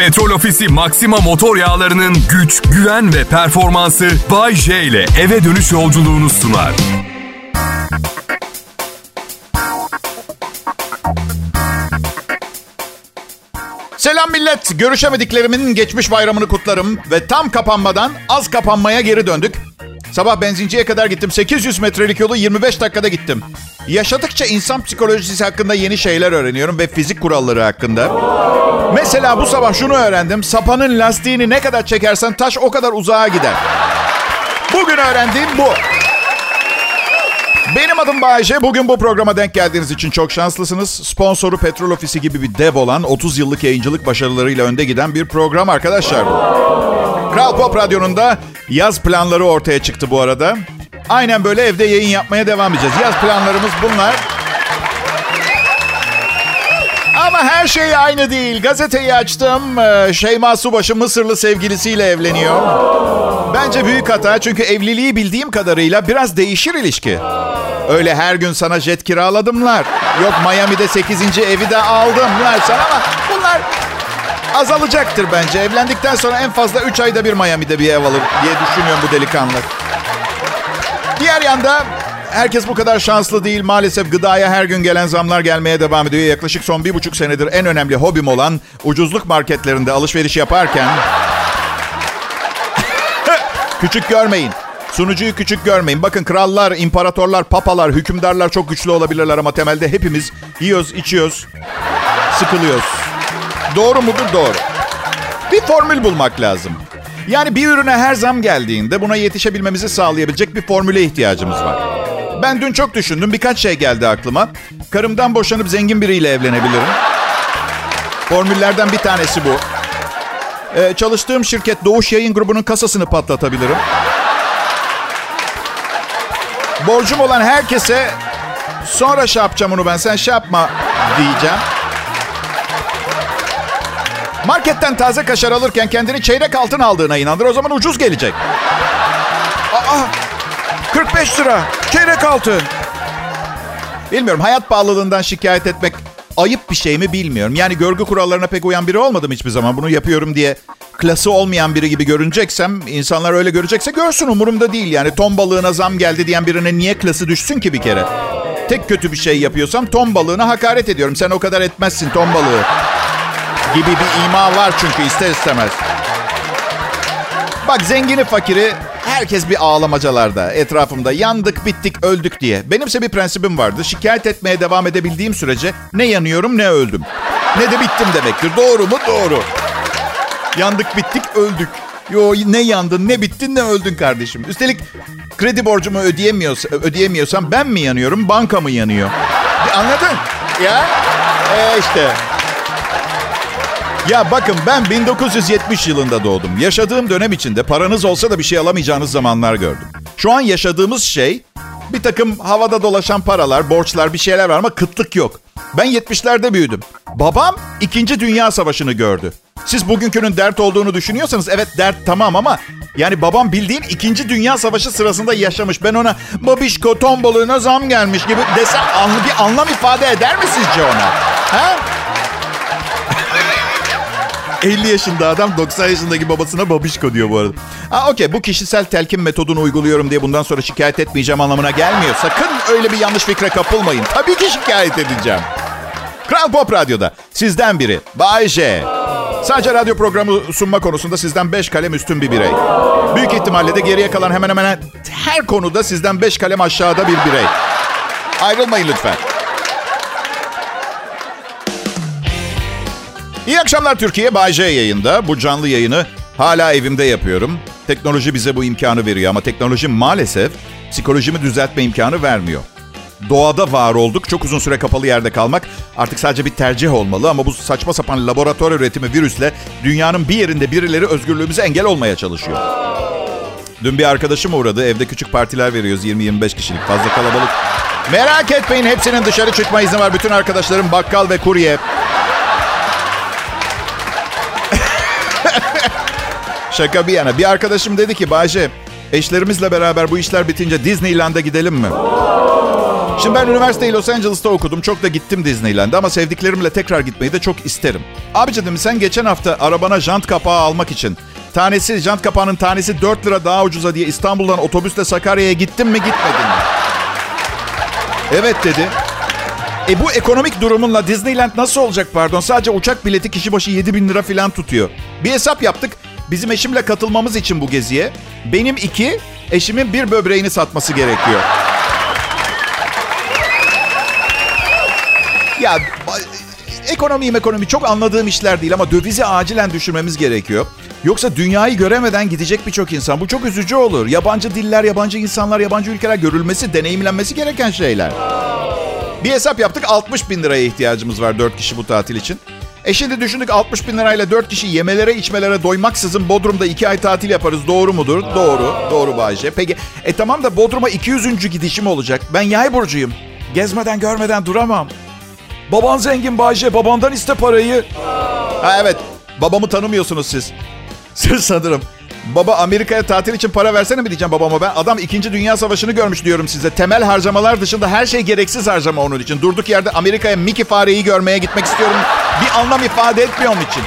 Petrol Ofisi Maxima motor yağlarının güç, güven ve performansı Bay J ile eve dönüş yolculuğunu sunar. Selam millet. Görüşemediklerimin geçmiş bayramını kutlarım ve tam kapanmadan az kapanmaya geri döndük. Sabah benzinciye kadar gittim. 800 metrelik yolu 25 dakikada gittim. Yaşadıkça insan psikolojisi hakkında yeni şeyler öğreniyorum ve fizik kuralları hakkında. Mesela bu sabah şunu öğrendim. Sapanın lastiğini ne kadar çekersen taş o kadar uzağa gider. Bugün öğrendiğim bu. Benim adım Bayece. Bugün bu programa denk geldiğiniz için çok şanslısınız. Sponsoru Petrol Ofisi gibi bir dev olan 30 yıllık yayıncılık başarılarıyla önde giden bir program arkadaşlar bu. Kral Pop Radyo'nun yaz planları ortaya çıktı bu arada. Aynen böyle evde yayın yapmaya devam edeceğiz. Yaz planlarımız bunlar. Ama her şey aynı değil. Gazeteyi açtım. Ee, Şeyma Subaşı Mısırlı sevgilisiyle evleniyor. Bence büyük hata çünkü evliliği bildiğim kadarıyla biraz değişir ilişki. Öyle her gün sana jet kiraladımlar. Yok Miami'de 8. evi de aldımlar sana ama bunlar azalacaktır bence. Evlendikten sonra en fazla 3 ayda bir Miami'de bir ev alır diye düşünüyorum bu delikanlı. Diğer yanda herkes bu kadar şanslı değil. Maalesef gıdaya her gün gelen zamlar gelmeye devam ediyor. Yaklaşık son bir buçuk senedir en önemli hobim olan ucuzluk marketlerinde alışveriş yaparken... küçük görmeyin. Sunucuyu küçük görmeyin. Bakın krallar, imparatorlar, papalar, hükümdarlar çok güçlü olabilirler ama temelde hepimiz yiyoruz, içiyoruz, sıkılıyoruz. Doğru mudur? Doğru. Bir formül bulmak lazım. Yani bir ürüne her zam geldiğinde buna yetişebilmemizi sağlayabilecek bir formüle ihtiyacımız var. Ben dün çok düşündüm. Birkaç şey geldi aklıma. Karımdan boşanıp zengin biriyle evlenebilirim. Formüllerden bir tanesi bu. Ee, çalıştığım şirket Doğuş Yayın Grubu'nun kasasını patlatabilirim. Borcum olan herkese sonra şey yapacağım onu ben sen şey yapma diyeceğim. Marketten taze kaşar alırken kendini çeyrek altın aldığına inandır. O zaman ucuz gelecek. Aa, 45 lira. Çeyrek altın. Bilmiyorum hayat pahalılığından şikayet etmek ayıp bir şey mi bilmiyorum. Yani görgü kurallarına pek uyan biri olmadım hiçbir zaman. Bunu yapıyorum diye klası olmayan biri gibi görüneceksem, insanlar öyle görecekse görsün umurumda değil. Yani ton balığına zam geldi diyen birine niye klası düşsün ki bir kere? Tek kötü bir şey yapıyorsam ton balığına hakaret ediyorum. Sen o kadar etmezsin ton balığı gibi bir ima var çünkü ister istemez. Bak zengini fakiri herkes bir ağlamacalarda etrafımda yandık bittik öldük diye. Benimse bir prensibim vardı. Şikayet etmeye devam edebildiğim sürece ne yanıyorum ne öldüm. Ne de bittim demektir. Doğru mu? Doğru. Yandık bittik öldük. Yo ne yandın ne bittin ne öldün kardeşim. Üstelik kredi borcumu ödeyemiyorsa, ödeyemiyorsam ben mi yanıyorum banka mı yanıyor? Anladın? Ya e işte ya bakın ben 1970 yılında doğdum. Yaşadığım dönem içinde paranız olsa da bir şey alamayacağınız zamanlar gördüm. Şu an yaşadığımız şey bir takım havada dolaşan paralar, borçlar bir şeyler var ama kıtlık yok. Ben 70'lerde büyüdüm. Babam 2. Dünya Savaşı'nı gördü. Siz bugünkünün dert olduğunu düşünüyorsanız evet dert tamam ama yani babam bildiğin 2. Dünya Savaşı sırasında yaşamış. Ben ona babişko ton zam gelmiş gibi desem bir anlam ifade eder mi sizce ona? Ha? 50 yaşında adam 90 yaşındaki babasına babişko diyor bu arada. Ha okey bu kişisel telkin metodunu uyguluyorum diye bundan sonra şikayet etmeyeceğim anlamına gelmiyor. Sakın öyle bir yanlış fikre kapılmayın. Tabii ki şikayet edeceğim. Kral Pop Radyo'da sizden biri Bay J. Sadece radyo programı sunma konusunda sizden 5 kalem üstün bir birey. Büyük ihtimalle de geriye kalan hemen hemen her konuda sizden 5 kalem aşağıda bir birey. Ayrılmayın lütfen. İyi akşamlar Türkiye. Bay J yayında. Bu canlı yayını hala evimde yapıyorum. Teknoloji bize bu imkanı veriyor ama teknoloji maalesef psikolojimi düzeltme imkanı vermiyor. Doğada var olduk. Çok uzun süre kapalı yerde kalmak artık sadece bir tercih olmalı ama bu saçma sapan laboratuvar üretimi virüsle dünyanın bir yerinde birileri özgürlüğümüze engel olmaya çalışıyor. Dün bir arkadaşım uğradı. Evde küçük partiler veriyoruz. 20-25 kişilik. Fazla kalabalık. Merak etmeyin. Hepsinin dışarı çıkma izni var. Bütün arkadaşlarım bakkal ve kurye. Şaka bir yana. Bir arkadaşım dedi ki Bayce eşlerimizle beraber bu işler bitince Disneyland'a gidelim mi? Şimdi ben üniversiteyi Los Angeles'ta okudum. Çok da gittim Disneyland'e ama sevdiklerimle tekrar gitmeyi de çok isterim. Abi dedim sen geçen hafta arabana jant kapağı almak için tanesi jant kapağının tanesi 4 lira daha ucuza diye İstanbul'dan otobüsle Sakarya'ya gittin mi gitmedin mi? Evet dedi. E bu ekonomik durumunla Disneyland nasıl olacak pardon? Sadece uçak bileti kişi başı 7 bin lira falan tutuyor. Bir hesap yaptık. Bizim eşimle katılmamız için bu geziye benim iki, eşimin bir böbreğini satması gerekiyor. Ya ekonomi ekonomi çok anladığım işler değil ama dövizi acilen düşürmemiz gerekiyor. Yoksa dünyayı göremeden gidecek birçok insan. Bu çok üzücü olur. Yabancı diller, yabancı insanlar, yabancı ülkeler görülmesi, deneyimlenmesi gereken şeyler. Bir hesap yaptık 60 bin liraya ihtiyacımız var 4 kişi bu tatil için. E şimdi düşündük 60 bin lirayla 4 kişi yemelere içmelere doymaksızın Bodrum'da 2 ay tatil yaparız. Doğru mudur? Doğru. Doğru Bayce. Peki e tamam da Bodrum'a 200. gidişim olacak. Ben yay burcuyum. Gezmeden görmeden duramam. Baban zengin Bayce. Babandan iste parayı. Ha evet. Babamı tanımıyorsunuz siz. Siz sanırım. Baba Amerika'ya tatil için para versene mi diyeceğim babama ben. Adam 2. Dünya Savaşı'nı görmüş diyorum size. Temel harcamalar dışında her şey gereksiz harcama onun için. Durduk yerde Amerika'ya Mickey fareyi görmeye gitmek istiyorum. Bir anlam ifade etmiyor onun için.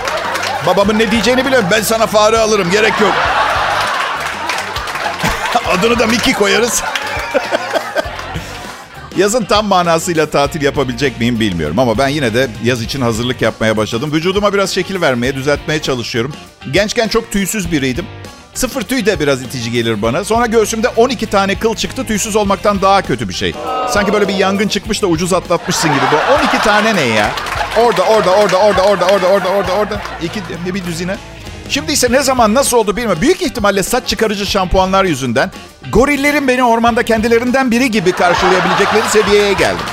Babamın ne diyeceğini biliyorum. Ben sana fare alırım gerek yok. Adını da Mickey koyarız. Yazın tam manasıyla tatil yapabilecek miyim bilmiyorum. Ama ben yine de yaz için hazırlık yapmaya başladım. Vücuduma biraz şekil vermeye, düzeltmeye çalışıyorum. Gençken çok tüysüz biriydim. Sıfır tüy de biraz itici gelir bana. Sonra göğsümde 12 tane kıl çıktı. Tüysüz olmaktan daha kötü bir şey. Sanki böyle bir yangın çıkmış da ucuz atlatmışsın gibi. Bu 12 tane ne ya? Orada, orada, orada, orada, orada, orada, orada, orada, orada. İki, bir düzine. Şimdi ise ne zaman nasıl oldu bilmiyorum. Büyük ihtimalle saç çıkarıcı şampuanlar yüzünden gorillerin beni ormanda kendilerinden biri gibi karşılayabilecekleri seviyeye geldim.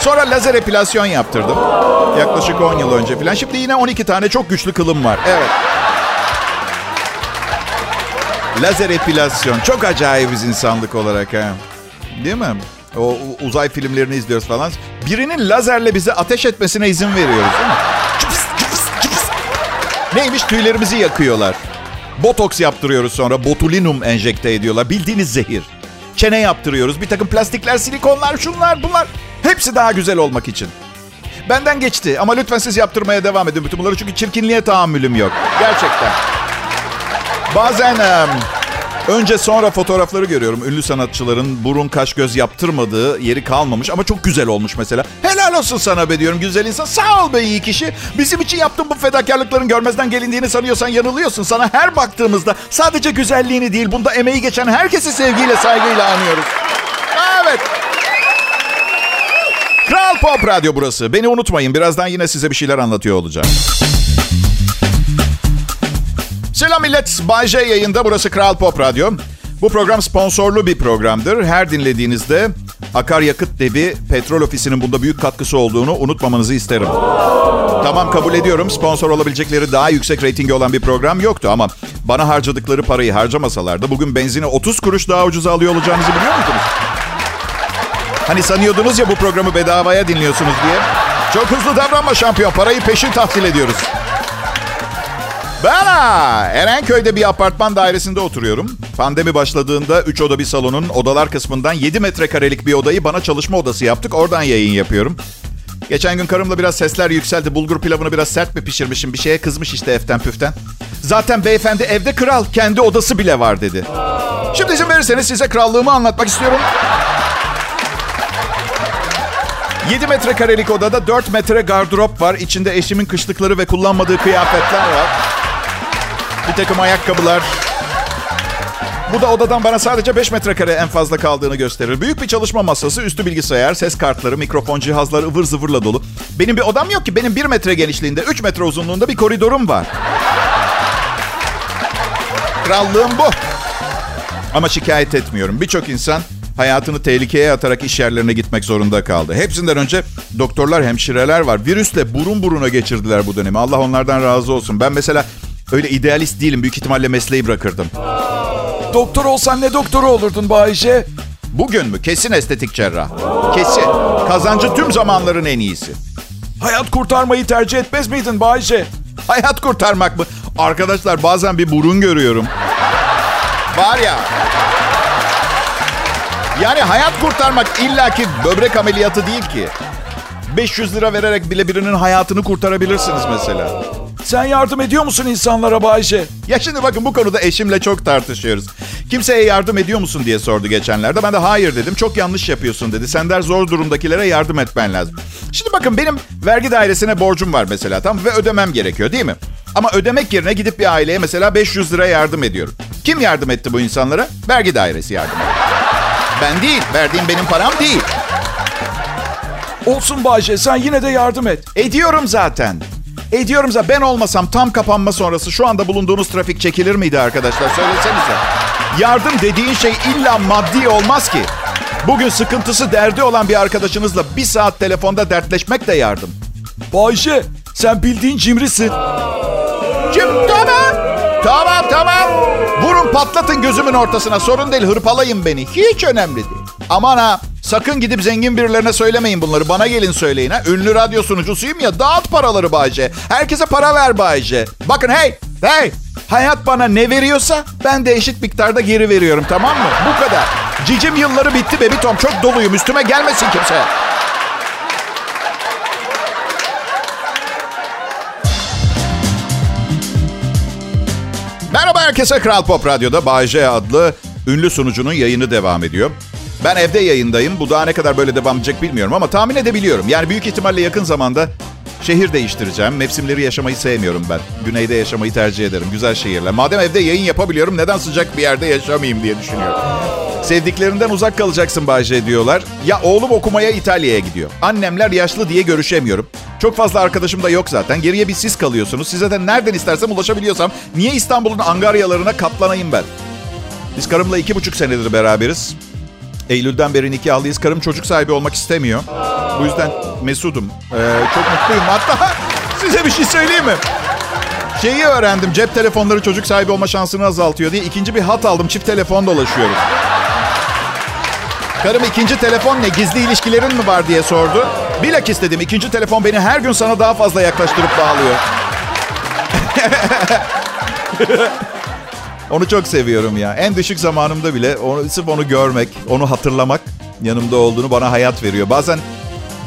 Sonra lazer epilasyon yaptırdım. Yaklaşık 10 yıl önce falan. Şimdi yine 12 tane çok güçlü kılım var. Evet. Lazer epilasyon. Çok acayip insanlık olarak ha. Değil mi? O uzay filmlerini izliyoruz falan. Birinin lazerle bize ateş etmesine izin veriyoruz değil mi? Neymiş tüylerimizi yakıyorlar. Botoks yaptırıyoruz sonra. Botulinum enjekte ediyorlar. Bildiğiniz zehir. Çene yaptırıyoruz. Bir takım plastikler, silikonlar, şunlar bunlar. Hepsi daha güzel olmak için. Benden geçti ama lütfen siz yaptırmaya devam edin bütün bunları. Çünkü çirkinliğe tahammülüm yok. Gerçekten. Bazen önce sonra fotoğrafları görüyorum. Ünlü sanatçıların burun kaş göz yaptırmadığı yeri kalmamış ama çok güzel olmuş mesela. Helal olsun sana be diyorum güzel insan. Sağ ol be iyi kişi. Bizim için yaptığın bu fedakarlıkların görmezden gelindiğini sanıyorsan yanılıyorsun. Sana her baktığımızda sadece güzelliğini değil bunda emeği geçen herkesi sevgiyle saygıyla anıyoruz. Evet. Kral Pop Radyo burası. Beni unutmayın. Birazdan yine size bir şeyler anlatıyor olacağım. Selam millet. Bay J yayında. Burası Kral Pop Radyo. Bu program sponsorlu bir programdır. Her dinlediğinizde akaryakıt debi petrol ofisinin bunda büyük katkısı olduğunu unutmamanızı isterim. Tamam kabul ediyorum. Sponsor olabilecekleri daha yüksek reytingi olan bir program yoktu ama bana harcadıkları parayı harcamasalardı bugün benzini 30 kuruş daha ucuza alıyor olacağınızı biliyor musunuz? Hani sanıyordunuz ya bu programı bedavaya dinliyorsunuz diye. Çok hızlı davranma şampiyon. Parayı peşin tahsil ediyoruz. Ben Erenköy'de bir apartman dairesinde oturuyorum. Pandemi başladığında 3 oda bir salonun odalar kısmından 7 metrekarelik bir odayı bana çalışma odası yaptık. Oradan yayın yapıyorum. Geçen gün karımla biraz sesler yükseldi. Bulgur pilavını biraz sert mi pişirmişim? Bir şeye kızmış işte eften püften. Zaten beyefendi evde kral. Kendi odası bile var dedi. Şimdi izin verirseniz size krallığımı anlatmak istiyorum. 7 metrekarelik odada 4 metre gardırop var. İçinde eşimin kışlıkları ve kullanmadığı kıyafetler var. Bir takım ayakkabılar. Bu da odadan bana sadece 5 metrekare en fazla kaldığını gösterir. Büyük bir çalışma masası, üstü bilgisayar, ses kartları, mikrofon cihazları ıvır zıvırla dolu. Benim bir odam yok ki. Benim 1 metre genişliğinde, 3 metre uzunluğunda bir koridorum var. Krallığım bu. Ama şikayet etmiyorum. Birçok insan hayatını tehlikeye atarak iş yerlerine gitmek zorunda kaldı. Hepsinden önce doktorlar, hemşireler var. Virüsle burun buruna geçirdiler bu dönemi. Allah onlardan razı olsun. Ben mesela öyle idealist değilim. Büyük ihtimalle mesleği bırakırdım. Doktor olsan ne doktoru olurdun Bayşe? Bugün mü? Kesin estetik cerrah. Kesin. Kazancı tüm zamanların en iyisi. Hayat kurtarmayı tercih etmez miydin Bayşe? Hayat kurtarmak mı? Arkadaşlar bazen bir burun görüyorum. Var ya. Yani hayat kurtarmak illaki böbrek ameliyatı değil ki. 500 lira vererek bile birinin hayatını kurtarabilirsiniz mesela. Sen yardım ediyor musun insanlara Bayce? Ya şimdi bakın bu konuda eşimle çok tartışıyoruz. Kimseye yardım ediyor musun diye sordu geçenlerde. Ben de hayır dedim. Çok yanlış yapıyorsun dedi. Sen der zor durumdakilere yardım etmen lazım. Şimdi bakın benim vergi dairesine borcum var mesela tamam ve ödemem gerekiyor değil mi? Ama ödemek yerine gidip bir aileye mesela 500 lira yardım ediyorum. Kim yardım etti bu insanlara? Vergi dairesi yardım etti. Ben değil. Verdiğim benim param değil. Olsun Bayce sen yine de yardım et. Ediyorum zaten. Ediyorum zaten. Ben olmasam tam kapanma sonrası şu anda bulunduğumuz trafik çekilir miydi arkadaşlar? Söylesenize. Yardım dediğin şey illa maddi olmaz ki. Bugün sıkıntısı derdi olan bir arkadaşınızla bir saat telefonda dertleşmek de yardım. Bayce sen bildiğin cimrisin. Cim tamam. Tamam tamam. Vurun patlatın gözümün ortasına. Sorun değil hırpalayın beni. Hiç önemli değil. Aman ha sakın gidip zengin birilerine söylemeyin bunları. Bana gelin söyleyin ha. Ünlü radyo sunucusuyum ya dağıt paraları Bayce. Herkese para ver Bayce. Bakın hey hey. Hayat bana ne veriyorsa ben de eşit miktarda geri veriyorum tamam mı? Bu kadar. Cicim yılları bitti bebi Tom. Çok doluyum üstüme gelmesin kimse. Merhaba herkese Kral Pop Radyo'da Bay J adlı ünlü sunucunun yayını devam ediyor. Ben evde yayındayım. Bu daha ne kadar böyle devam edecek bilmiyorum ama tahmin edebiliyorum. Yani büyük ihtimalle yakın zamanda şehir değiştireceğim. Mevsimleri yaşamayı sevmiyorum ben. Güneyde yaşamayı tercih ederim. Güzel şehirler. Madem evde yayın yapabiliyorum neden sıcak bir yerde yaşamayayım diye düşünüyorum. Sevdiklerinden uzak kalacaksın Bayce diyorlar. Ya oğlum okumaya İtalya'ya gidiyor. Annemler yaşlı diye görüşemiyorum. Çok fazla arkadaşım da yok zaten. Geriye bir siz kalıyorsunuz. Size de nereden istersem ulaşabiliyorsam niye İstanbul'un angaryalarına katlanayım ben? Biz karımla iki buçuk senedir beraberiz. Eylül'den beri nikahlıyız. Karım çocuk sahibi olmak istemiyor. Bu yüzden mesudum. Ee, çok mutluyum. Hatta size bir şey söyleyeyim mi? Şeyi öğrendim. Cep telefonları çocuk sahibi olma şansını azaltıyor diye. ikinci bir hat aldım. Çift telefon dolaşıyorum. Karım ikinci telefon ne? Gizli ilişkilerin mi var diye sordu. Bilakis dedim ikinci telefon beni her gün sana daha fazla yaklaştırıp bağlıyor. onu çok seviyorum ya. En düşük zamanımda bile onu, sırf onu görmek, onu hatırlamak yanımda olduğunu bana hayat veriyor. Bazen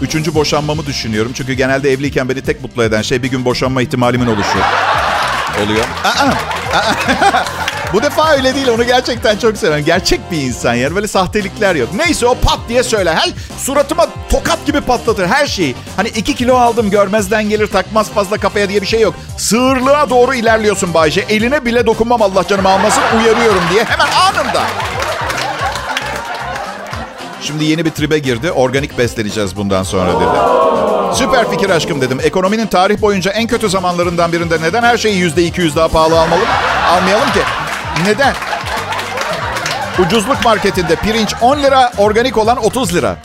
üçüncü boşanmamı düşünüyorum. Çünkü genelde evliyken beni tek mutlu eden şey bir gün boşanma ihtimalimin oluşu. Oluyor. Aa, aa. Bu defa öyle değil. Onu gerçekten çok seviyorum. Gerçek bir insan yani. Böyle sahtelikler yok. Neyse o pat diye söyler. Her suratıma tokat gibi patlatır her şeyi. Hani iki kilo aldım görmezden gelir takmaz fazla kafaya diye bir şey yok. Sığırlığa doğru ilerliyorsun Bayce. Eline bile dokunmam Allah canımı almasın uyarıyorum diye. Hemen anında. Şimdi yeni bir tribe girdi. Organik besleneceğiz bundan sonra dedi. Süper fikir aşkım dedim. Ekonominin tarih boyunca en kötü zamanlarından birinde neden her şeyi yüzde iki yüz daha pahalı almalı? Almayalım ki. Neden? Ucuzluk marketinde pirinç 10 lira, organik olan 30 lira.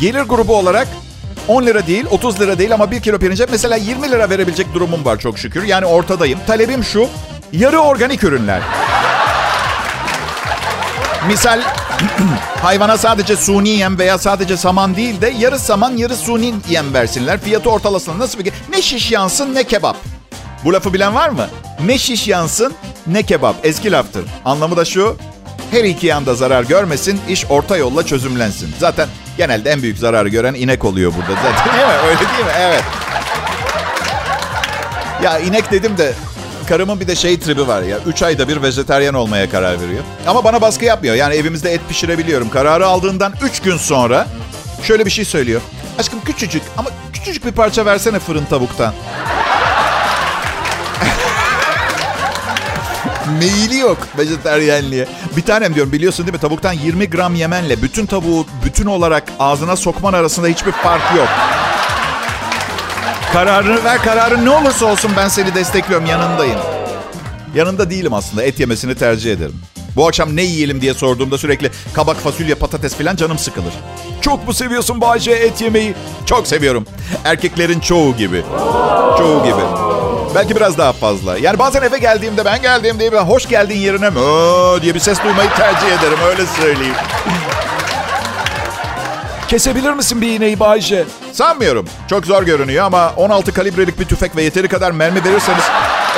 Gelir grubu olarak 10 lira değil, 30 lira değil ama 1 kilo pirince mesela 20 lira verebilecek durumum var çok şükür. Yani ortadayım. Talebim şu, yarı organik ürünler. Misal hayvana sadece suni yem veya sadece saman değil de yarı saman yarı suni yem versinler. Fiyatı ortalasın. Nasıl bir Ne şiş yansın ne kebap. Bu lafı bilen var mı? Ne şiş yansın ne kebap. Eski laftır. Anlamı da şu. Her iki yanda zarar görmesin, iş orta yolla çözümlensin. Zaten genelde en büyük zararı gören inek oluyor burada. Zaten değil mi? Öyle değil mi? Evet. Ya inek dedim de karımın bir de şey tribi var ya. Üç ayda bir vejeteryan olmaya karar veriyor. Ama bana baskı yapmıyor. Yani evimizde et pişirebiliyorum. Kararı aldığından üç gün sonra şöyle bir şey söylüyor. Aşkım küçücük ama küçücük bir parça versene fırın tavuktan. Meyili yok vejeteryenliğe. Bir tanem diyorum biliyorsun değil mi? Tavuktan 20 gram yemenle bütün tavuğu bütün olarak ağzına sokman arasında hiçbir fark yok. Kararını ver kararın ne olursa olsun ben seni destekliyorum yanındayım. Yanında değilim aslında et yemesini tercih ederim. Bu akşam ne yiyelim diye sorduğumda sürekli kabak, fasulye, patates falan canım sıkılır. Çok mu seviyorsun Bayce et yemeyi? Çok seviyorum. Erkeklerin çoğu gibi. Çoğu gibi. Belki biraz daha fazla. Yani bazen eve geldiğimde ben geldiğimde ben hoş geldin yerine mi diye bir ses duymayı tercih ederim öyle söyleyeyim. Kesebilir misin bir iğneyi Bayce? Sanmıyorum. Çok zor görünüyor ama 16 kalibrelik bir tüfek ve yeteri kadar mermi verirseniz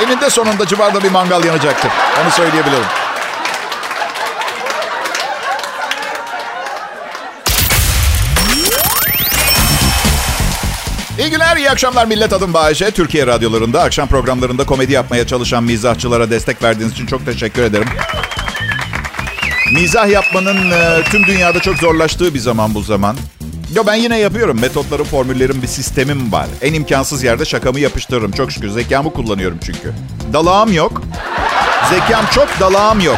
eninde sonunda civarda bir mangal yanacaktır. Onu söyleyebilirim. Akşamlar millet adım Bayece. Türkiye radyolarında akşam programlarında komedi yapmaya çalışan mizahçılara destek verdiğiniz için çok teşekkür ederim. Mizah yapmanın e, tüm dünyada çok zorlaştığı bir zaman bu zaman. Yo ben yine yapıyorum. Metotlarım, formüllerim, bir sistemim var. En imkansız yerde şakamı yapıştırırım. Çok şükür zekamı kullanıyorum çünkü. Dalağım yok. Zekam çok, dalağım yok.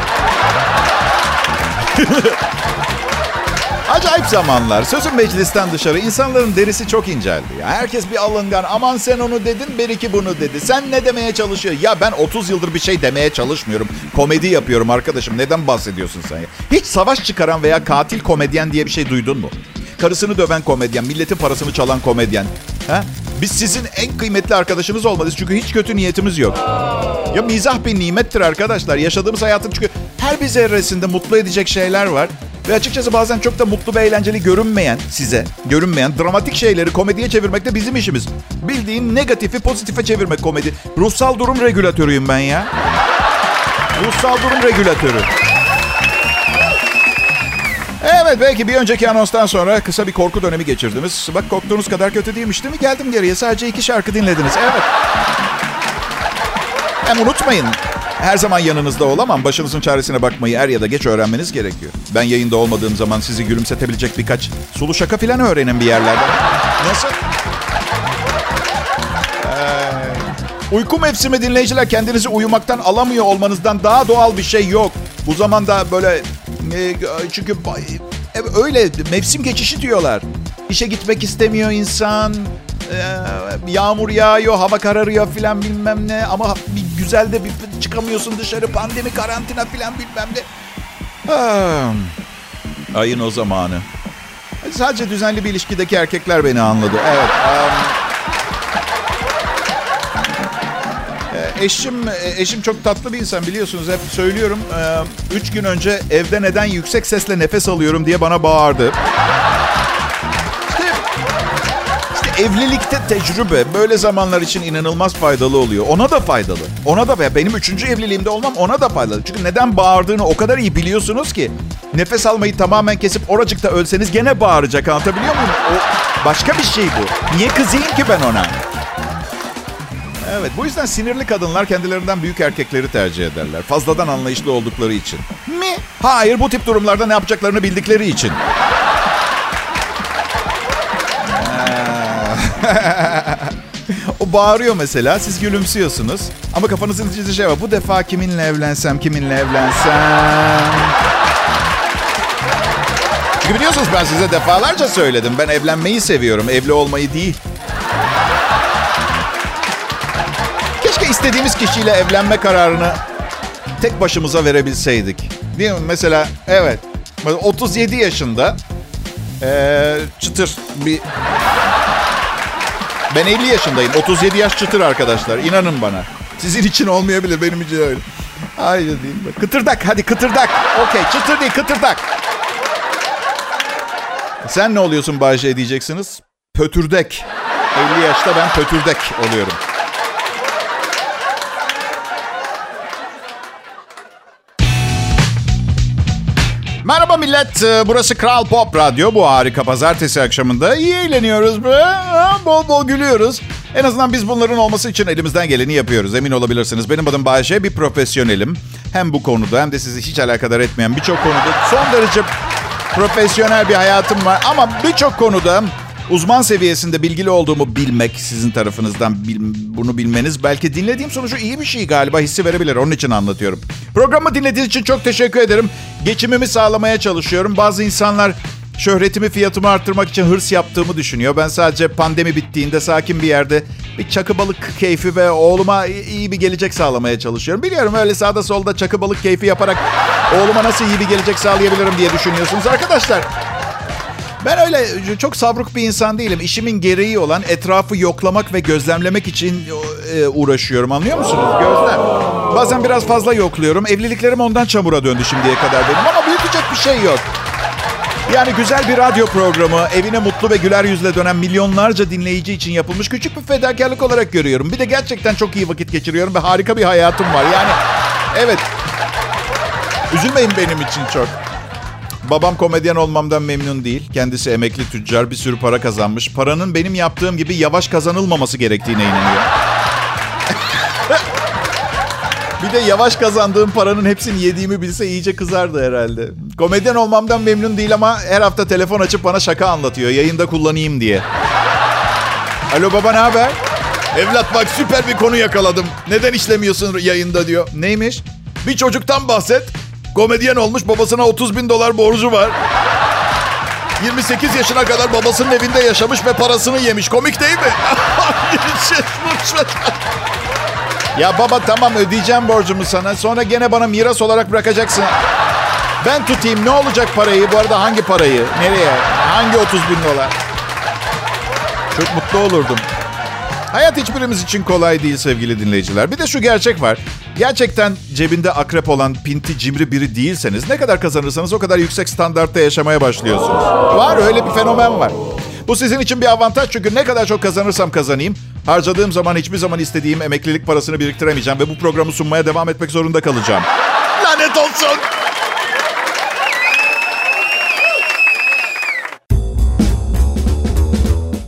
Acayip zamanlar. Sözüm meclisten dışarı. insanların derisi çok inceldi. Ya. Herkes bir alıngan. Aman sen onu dedin, Beriki bunu dedi. Sen ne demeye çalışıyor? Ya ben 30 yıldır bir şey demeye çalışmıyorum. Komedi yapıyorum arkadaşım. Neden bahsediyorsun sen ya? Hiç savaş çıkaran veya katil komedyen diye bir şey duydun mu? Karısını döven komedyen, milletin parasını çalan komedyen. Ha? Biz sizin en kıymetli arkadaşınız olmalıyız çünkü hiç kötü niyetimiz yok. Ya mizah bir nimettir arkadaşlar. Yaşadığımız hayatın çünkü her bir zerresinde mutlu edecek şeyler var. Ve açıkçası bazen çok da mutlu ve eğlenceli görünmeyen size, görünmeyen dramatik şeyleri komediye çevirmek de bizim işimiz. Bildiğin negatifi pozitife çevirmek komedi. Ruhsal durum regülatörüyüm ben ya. Ruhsal durum regülatörü. Evet belki bir önceki anonstan sonra kısa bir korku dönemi geçirdiniz. Bak korktuğunuz kadar kötü değilmiş değil mi? Geldim geriye sadece iki şarkı dinlediniz. Evet. Hem unutmayın her zaman yanınızda olamam. Başınızın çaresine bakmayı er ya da geç öğrenmeniz gerekiyor. Ben yayında olmadığım zaman sizi gülümsetebilecek birkaç sulu şaka falan öğrenin bir yerlerde. Nasıl? Ee, uyku mevsimi dinleyiciler kendinizi uyumaktan alamıyor olmanızdan daha doğal bir şey yok. Bu zamanda böyle e, çünkü e, öyle mevsim geçişi diyorlar. İşe gitmek istemiyor insan. E, yağmur yağıyor, hava kararıyor filan bilmem ne. Ama bir güzel de bir çıkamıyorsun dışarı. Pandemi, karantina filan bilmem ne. Ayın o zamanı. Sadece düzenli bir ilişkideki erkekler beni anladı. Evet. Um, eşim eşim çok tatlı bir insan biliyorsunuz hep söylüyorum. Üç gün önce evde neden yüksek sesle nefes alıyorum diye bana bağırdı. Evlilikte tecrübe böyle zamanlar için inanılmaz faydalı oluyor. Ona da faydalı. Ona da benim üçüncü evliliğimde olmam ona da faydalı. Çünkü neden bağırdığını o kadar iyi biliyorsunuz ki. Nefes almayı tamamen kesip oracıkta ölseniz gene bağıracak anlatabiliyor muyum? O başka bir şey bu. Niye kızayım ki ben ona? Evet bu yüzden sinirli kadınlar kendilerinden büyük erkekleri tercih ederler. Fazladan anlayışlı oldukları için. Mi? Hayır bu tip durumlarda ne yapacaklarını bildikleri için. o bağırıyor mesela siz gülümsüyorsunuz. Ama kafanızın içinde şey var. Bu defa kiminle evlensem, kiminle evlensem. Çünkü biliyorsunuz ben size defalarca söyledim. Ben evlenmeyi seviyorum, evli olmayı değil. Keşke istediğimiz kişiyle evlenme kararını tek başımıza verebilseydik. Değil mi? Mesela evet. 37 yaşında ee, çıtır bir... Ben 50 yaşındayım. 37 yaş çıtır arkadaşlar. İnanın bana. Sizin için olmayabilir. Benim için öyle. Hayır değil mi? Kıtırdak. Hadi kıtırdak. Okey. Çıtır değil kıtırdak. Sen ne oluyorsun Bayce diyeceksiniz? Pötürdek. 50 yaşta ben pötürdek oluyorum. Merhaba millet. Ee, burası Kral Pop Radyo. Bu harika pazartesi akşamında. iyi eğleniyoruz be. Bol bol gülüyoruz. En azından biz bunların olması için elimizden geleni yapıyoruz. Emin olabilirsiniz. Benim adım Bayşe. Bir profesyonelim. Hem bu konuda hem de sizi hiç alakadar etmeyen birçok konuda son derece profesyonel bir hayatım var. Ama birçok konuda uzman seviyesinde bilgili olduğumu bilmek sizin tarafınızdan bil, bunu bilmeniz belki dinlediğim sonucu iyi bir şey galiba hissi verebilir. Onun için anlatıyorum. Programı dinlediğiniz için çok teşekkür ederim. Geçimimi sağlamaya çalışıyorum. Bazı insanlar şöhretimi fiyatımı arttırmak için hırs yaptığımı düşünüyor. Ben sadece pandemi bittiğinde sakin bir yerde bir çakı balık keyfi ve oğluma iyi bir gelecek sağlamaya çalışıyorum. Biliyorum öyle sağda solda çakı balık keyfi yaparak oğluma nasıl iyi bir gelecek sağlayabilirim diye düşünüyorsunuz arkadaşlar. Ben öyle çok sabruk bir insan değilim. İşimin gereği olan etrafı yoklamak ve gözlemlemek için e, uğraşıyorum. Anlıyor musunuz? Gözlem. Bazen biraz fazla yokluyorum. Evliliklerim ondan çamura döndü şimdiye kadar benim. Ama büyütecek bir şey yok. Yani güzel bir radyo programı, evine mutlu ve güler yüzle dönen milyonlarca dinleyici için yapılmış küçük bir fedakarlık olarak görüyorum. Bir de gerçekten çok iyi vakit geçiriyorum ve harika bir hayatım var. Yani evet, üzülmeyin benim için çok. Babam komedyen olmamdan memnun değil. Kendisi emekli tüccar, bir sürü para kazanmış. Paranın benim yaptığım gibi yavaş kazanılmaması gerektiğine inanıyor. bir de yavaş kazandığım paranın hepsini yediğimi bilse iyice kızardı herhalde. Komedyen olmamdan memnun değil ama her hafta telefon açıp bana şaka anlatıyor. Yayında kullanayım diye. Alo baba ne haber? Evlat bak süper bir konu yakaladım. Neden işlemiyorsun yayında diyor. Neymiş? Bir çocuktan bahset. Komedyen olmuş babasına 30 bin dolar borcu var. 28 yaşına kadar babasının evinde yaşamış ve parasını yemiş. Komik değil mi? ya baba tamam ödeyeceğim borcumu sana. Sonra gene bana miras olarak bırakacaksın. Ben tutayım ne olacak parayı? Bu arada hangi parayı? Nereye? Hangi 30 bin dolar? Çok mutlu olurdum. Hayat hiçbirimiz için kolay değil sevgili dinleyiciler. Bir de şu gerçek var. Gerçekten cebinde akrep olan pinti cimri biri değilseniz ne kadar kazanırsanız o kadar yüksek standartta yaşamaya başlıyorsunuz. Var öyle bir fenomen var. Bu sizin için bir avantaj çünkü ne kadar çok kazanırsam kazanayım harcadığım zaman hiçbir zaman istediğim emeklilik parasını biriktiremeyeceğim ve bu programı sunmaya devam etmek zorunda kalacağım. Lanet olsun.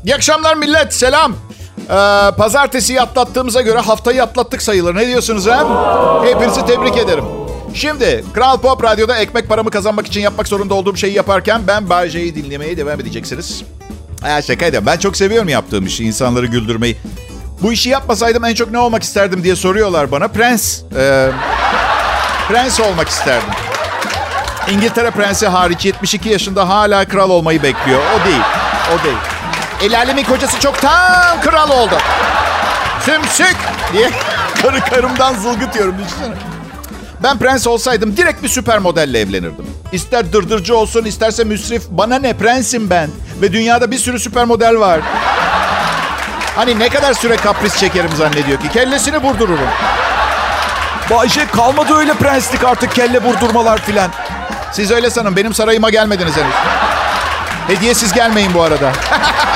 İyi akşamlar millet. Selam. Ee, pazartesiyi atlattığımıza göre haftayı atlattık sayılır. Ne diyorsunuz ha? Hepinizi tebrik ederim. Şimdi Kral Pop Radyo'da ekmek paramı kazanmak için yapmak zorunda olduğum şeyi yaparken ben Bayce'yi dinlemeye devam edeceksiniz. Ha, şaka ediyorum. Ben çok seviyorum yaptığım işi. insanları güldürmeyi. Bu işi yapmasaydım en çok ne olmak isterdim diye soruyorlar bana. Prens. Ee, prens olmak isterdim. İngiltere prensi hariç 72 yaşında hala kral olmayı bekliyor. O değil. O değil. El alemin kocası çoktan kral oldu. Sümsük diye karı karımdan zılgıtıyorum düşünsene. Ben prens olsaydım direkt bir süper modelle evlenirdim. İster dırdırcı olsun isterse müsrif. Bana ne prensim ben. Ve dünyada bir sürü süper model var. Hani ne kadar süre kapris çekerim zannediyor ki. Kellesini vurdururum. Bayce kalmadı öyle prenslik artık kelle vurdurmalar filan. Siz öyle sanın benim sarayıma gelmediniz henüz. Hediyesiz gelmeyin bu arada.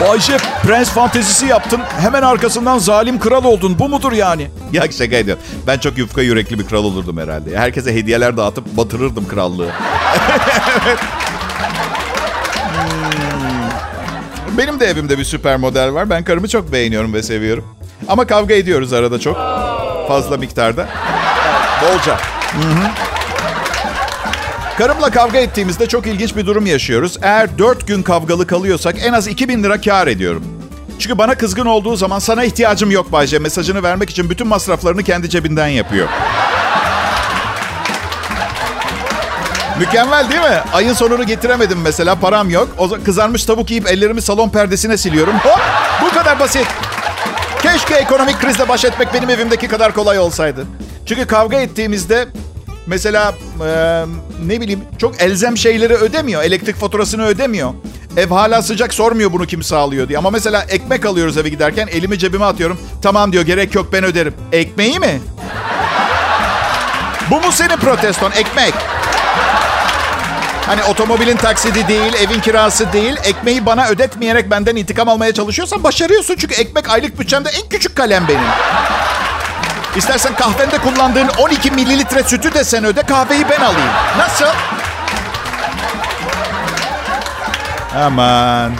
Bayce prens fantezisi yaptın. Hemen arkasından zalim kral oldun. Bu mudur yani? Ya şaka ediyorum. Ben çok yufka yürekli bir kral olurdum herhalde. Herkese hediyeler dağıtıp batırırdım krallığı. Hmm. Benim de evimde bir süper model var. Ben karımı çok beğeniyorum ve seviyorum. Ama kavga ediyoruz arada çok. Fazla miktarda. Bolca. Hı hı. Karımla kavga ettiğimizde çok ilginç bir durum yaşıyoruz. Eğer 4 gün kavgalı kalıyorsak en az 2000 lira kar ediyorum. Çünkü bana kızgın olduğu zaman sana ihtiyacım yok Bayce mesajını vermek için bütün masraflarını kendi cebinden yapıyor. Mükemmel değil mi? Ayın sonunu getiremedim mesela param yok. O kızarmış tavuk yiyip ellerimi salon perdesine siliyorum. Hop bu kadar basit. Keşke ekonomik krizle baş etmek benim evimdeki kadar kolay olsaydı. Çünkü kavga ettiğimizde mesela e, ne bileyim çok elzem şeyleri ödemiyor. Elektrik faturasını ödemiyor. Ev hala sıcak sormuyor bunu kim sağlıyor diye. Ama mesela ekmek alıyoruz eve giderken elimi cebime atıyorum. Tamam diyor gerek yok ben öderim. Ekmeği mi? Bu mu senin proteston? Ekmek. Hani otomobilin taksidi değil, evin kirası değil. Ekmeği bana ödetmeyerek benden intikam almaya çalışıyorsan başarıyorsun. Çünkü ekmek aylık bütçemde en küçük kalem benim. İstersen kahvende kullandığın 12 mililitre sütü de sen öde, kahveyi ben alayım. Nasıl? Aman.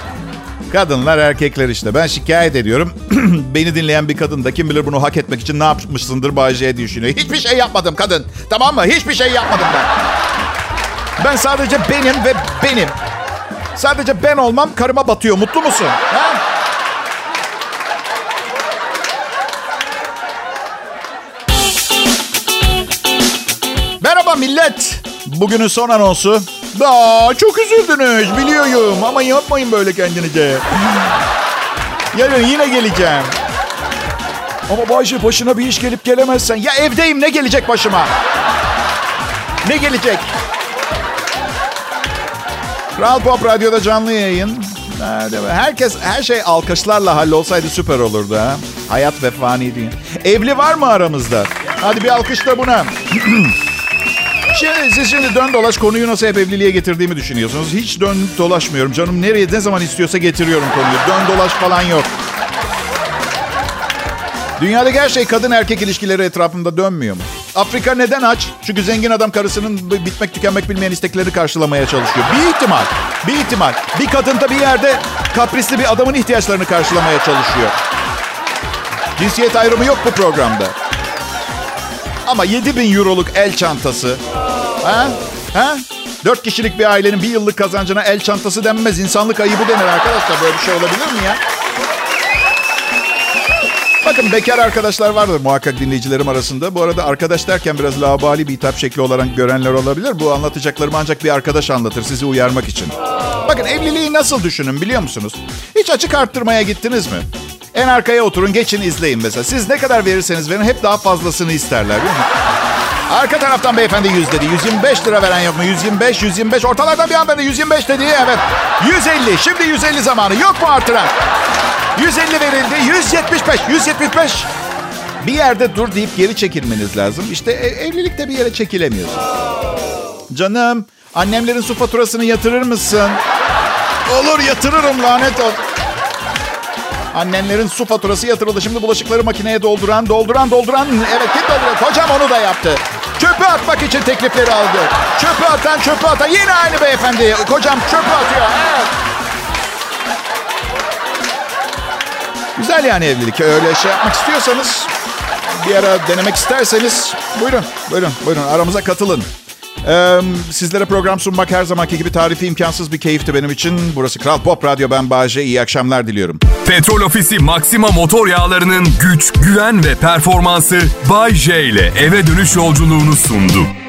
Kadınlar erkekler işte. Ben şikayet ediyorum. Beni dinleyen bir kadın da kim bilir bunu hak etmek için ne yapmışsındır Bayce'ye düşünüyor. Hiçbir şey yapmadım kadın. Tamam mı? Hiçbir şey yapmadım ben. Ben sadece benim ve benim. Sadece ben olmam karıma batıyor. Mutlu musun? Ha? Millet. Bugünün son anonsu. Aa, çok üzüldünüz biliyorum ama yapmayın böyle kendinize. Yarın yine geleceğim. Ama Bayce başına bir iş gelip gelemezsen. Ya evdeyim ne gelecek başıma? Ne gelecek? Kral Pop Radyo'da canlı yayın. Herkes, her şey alkışlarla hallolsaydı süper olurdu ha. Hayat ve fani dünya. Evli var mı aramızda? Hadi bir alkış da buna. Şimdi siz şimdi dön dolaş konuyu nasıl hep evliliğe getirdiğimi düşünüyorsunuz. Hiç dön dolaşmıyorum. Canım nereye ne zaman istiyorsa getiriyorum konuyu. Dön dolaş falan yok. Dünyadaki her şey kadın erkek ilişkileri etrafında dönmüyor mu? Afrika neden aç? Çünkü zengin adam karısının bitmek tükenmek bilmeyen isteklerini karşılamaya çalışıyor. Bir ihtimal. Bir ihtimal. Bir kadın da bir yerde kaprisli bir adamın ihtiyaçlarını karşılamaya çalışıyor. Cinsiyet ayrımı yok bu programda. Ama 7 bin euroluk el çantası. Ha? Ha? 4 kişilik bir ailenin bir yıllık kazancına el çantası denmez. İnsanlık ayıbı denir arkadaşlar. Böyle bir şey olabilir mi ya? Bakın bekar arkadaşlar vardır muhakkak dinleyicilerim arasında. Bu arada arkadaş derken biraz labali bir hitap şekli olarak görenler olabilir. Bu anlatacaklarımı ancak bir arkadaş anlatır sizi uyarmak için. Bakın evliliği nasıl düşünün biliyor musunuz? Hiç açık arttırmaya gittiniz mi? En arkaya oturun geçin izleyin mesela. Siz ne kadar verirseniz verin hep daha fazlasını isterler değil mi? Arka taraftan beyefendi 100 dedi. 125 lira veren yok mu? 125, 125. Ortalardan bir hanımefendi 125 dedi. Evet. 150. Şimdi 150 zamanı. Yok mu artıran? 150 verildi. 175. 175. Bir yerde dur deyip geri çekilmeniz lazım. İşte e, evlilikte bir yere çekilemiyorsun. Canım, annemlerin su faturasını yatırır mısın? Olur yatırırım lanet olsun. Annenlerin su faturası yatırıldı. Şimdi bulaşıkları makineye dolduran, dolduran, dolduran. Evet kim dolduruyor? Kocam onu da yaptı. Çöpü atmak için teklifleri aldı. Çöpü atan, çöpü atan. Yine aynı beyefendi. Kocam çöpü atıyor. Evet. Güzel yani evlilik. Öyle şey yapmak istiyorsanız, bir ara denemek isterseniz buyurun, buyurun, buyurun aramıza katılın. Ee, sizlere program sunmak her zamanki gibi tarifi imkansız bir keyifti benim için. Burası Kral Pop Radyo, ben Bahçe. İyi akşamlar diliyorum. Petrol Ofisi Maxima motor yağlarının güç, güven ve performansı Bay J ile eve dönüş yolculuğunu sundu.